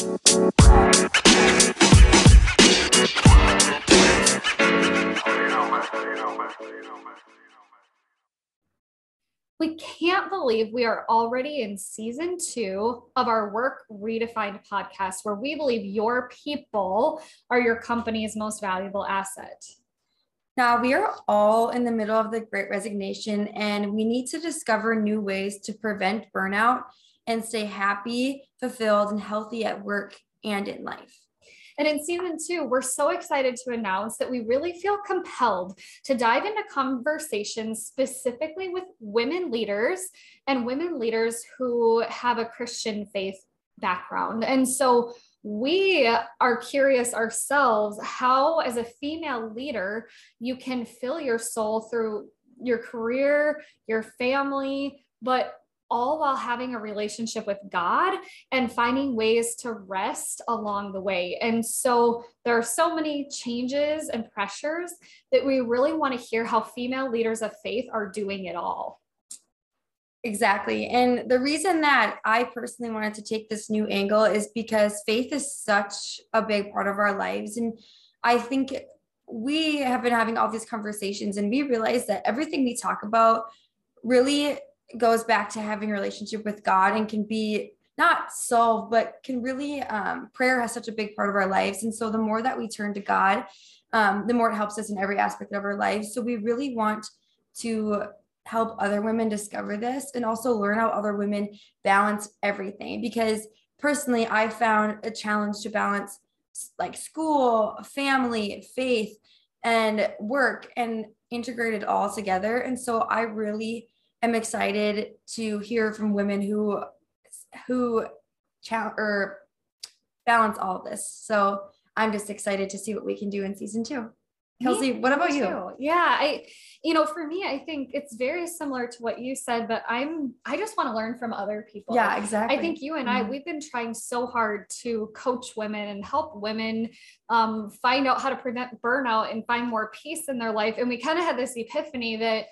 We can't believe we are already in season two of our Work Redefined podcast, where we believe your people are your company's most valuable asset. Now, we are all in the middle of the great resignation, and we need to discover new ways to prevent burnout and stay happy, fulfilled, and healthy at work and in life. And in season two, we're so excited to announce that we really feel compelled to dive into conversations specifically with women leaders and women leaders who have a Christian faith background. And so we are curious ourselves how, as a female leader, you can fill your soul through your career, your family, but all while having a relationship with God and finding ways to rest along the way. And so there are so many changes and pressures that we really want to hear how female leaders of faith are doing it all. Exactly. And the reason that I personally wanted to take this new angle is because faith is such a big part of our lives. And I think we have been having all these conversations and we realize that everything we talk about really goes back to having a relationship with God and can be not solved, but can really, um, prayer has such a big part of our lives. And so the more that we turn to God, um, the more it helps us in every aspect of our lives. So we really want to help other women discover this and also learn how other women balance everything. Because personally, I found a challenge to balance like school, family, faith, and work and integrate it all together. And so I really am excited to hear from women who who challenge or balance all this. So I'm just excited to see what we can do in season two. Kelsey, what about you? Yeah, I, you know, for me, I think it's very similar to what you said, but I'm, I just want to learn from other people. Yeah, exactly. I think you and I, mm-hmm. we've been trying so hard to coach women and help women um, find out how to prevent burnout and find more peace in their life. And we kind of had this epiphany that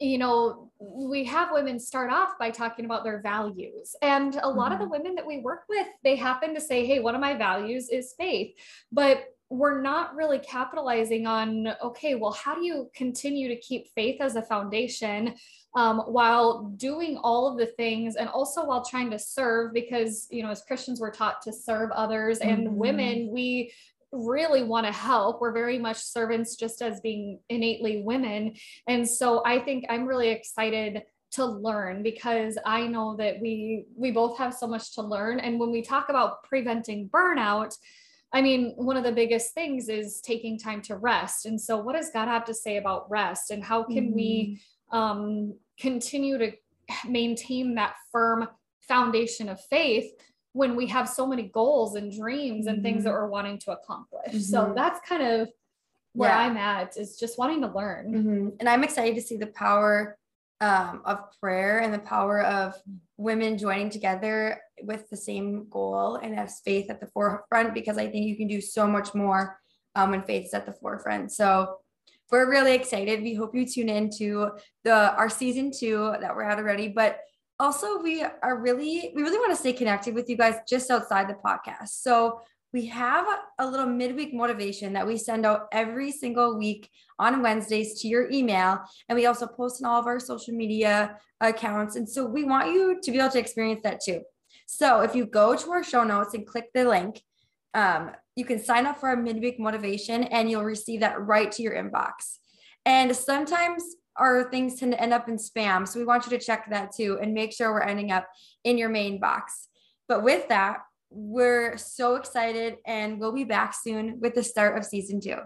you know, we have women start off by talking about their values. And a lot mm-hmm. of the mm-hmm. women that we work with, they happen to say, hey, one of my values is faith. But we're not really capitalizing on, okay, well, how do you continue to keep faith as a foundation um, while doing all of the things and also while trying to serve? Because, you know, as Christians, we're taught to serve others, and mm-hmm. women, we really want to help. We're very much servants just as being innately women. And so I think I'm really excited to learn because I know that we we both have so much to learn and when we talk about preventing burnout I mean one of the biggest things is taking time to rest and so what does God have to say about rest and how can mm-hmm. we um, continue to maintain that firm foundation of faith when we have so many goals and dreams and mm-hmm. things that mm-hmm. we're wanting to accomplish. Mm-hmm. So that's kind of where yeah. I'm at is just wanting to learn. Mm-hmm. And I'm excited to see the power um, of prayer and the power of women joining together with the same goal and have faith at the forefront because I think you can do so much more um, when faith is at the forefront. So we're really excited. We hope you tune in to the our season two that we're at already, but also we are really we really want to stay connected with you guys just outside the podcast so we have a little midweek motivation that we send out every single week on wednesdays to your email and we also post on all of our social media accounts and so we want you to be able to experience that too so if you go to our show notes and click the link um, you can sign up for our midweek motivation and you'll receive that right to your inbox and sometimes our things tend to end up in spam. So we want you to check that too and make sure we're ending up in your main box. But with that, we're so excited and we'll be back soon with the start of season two.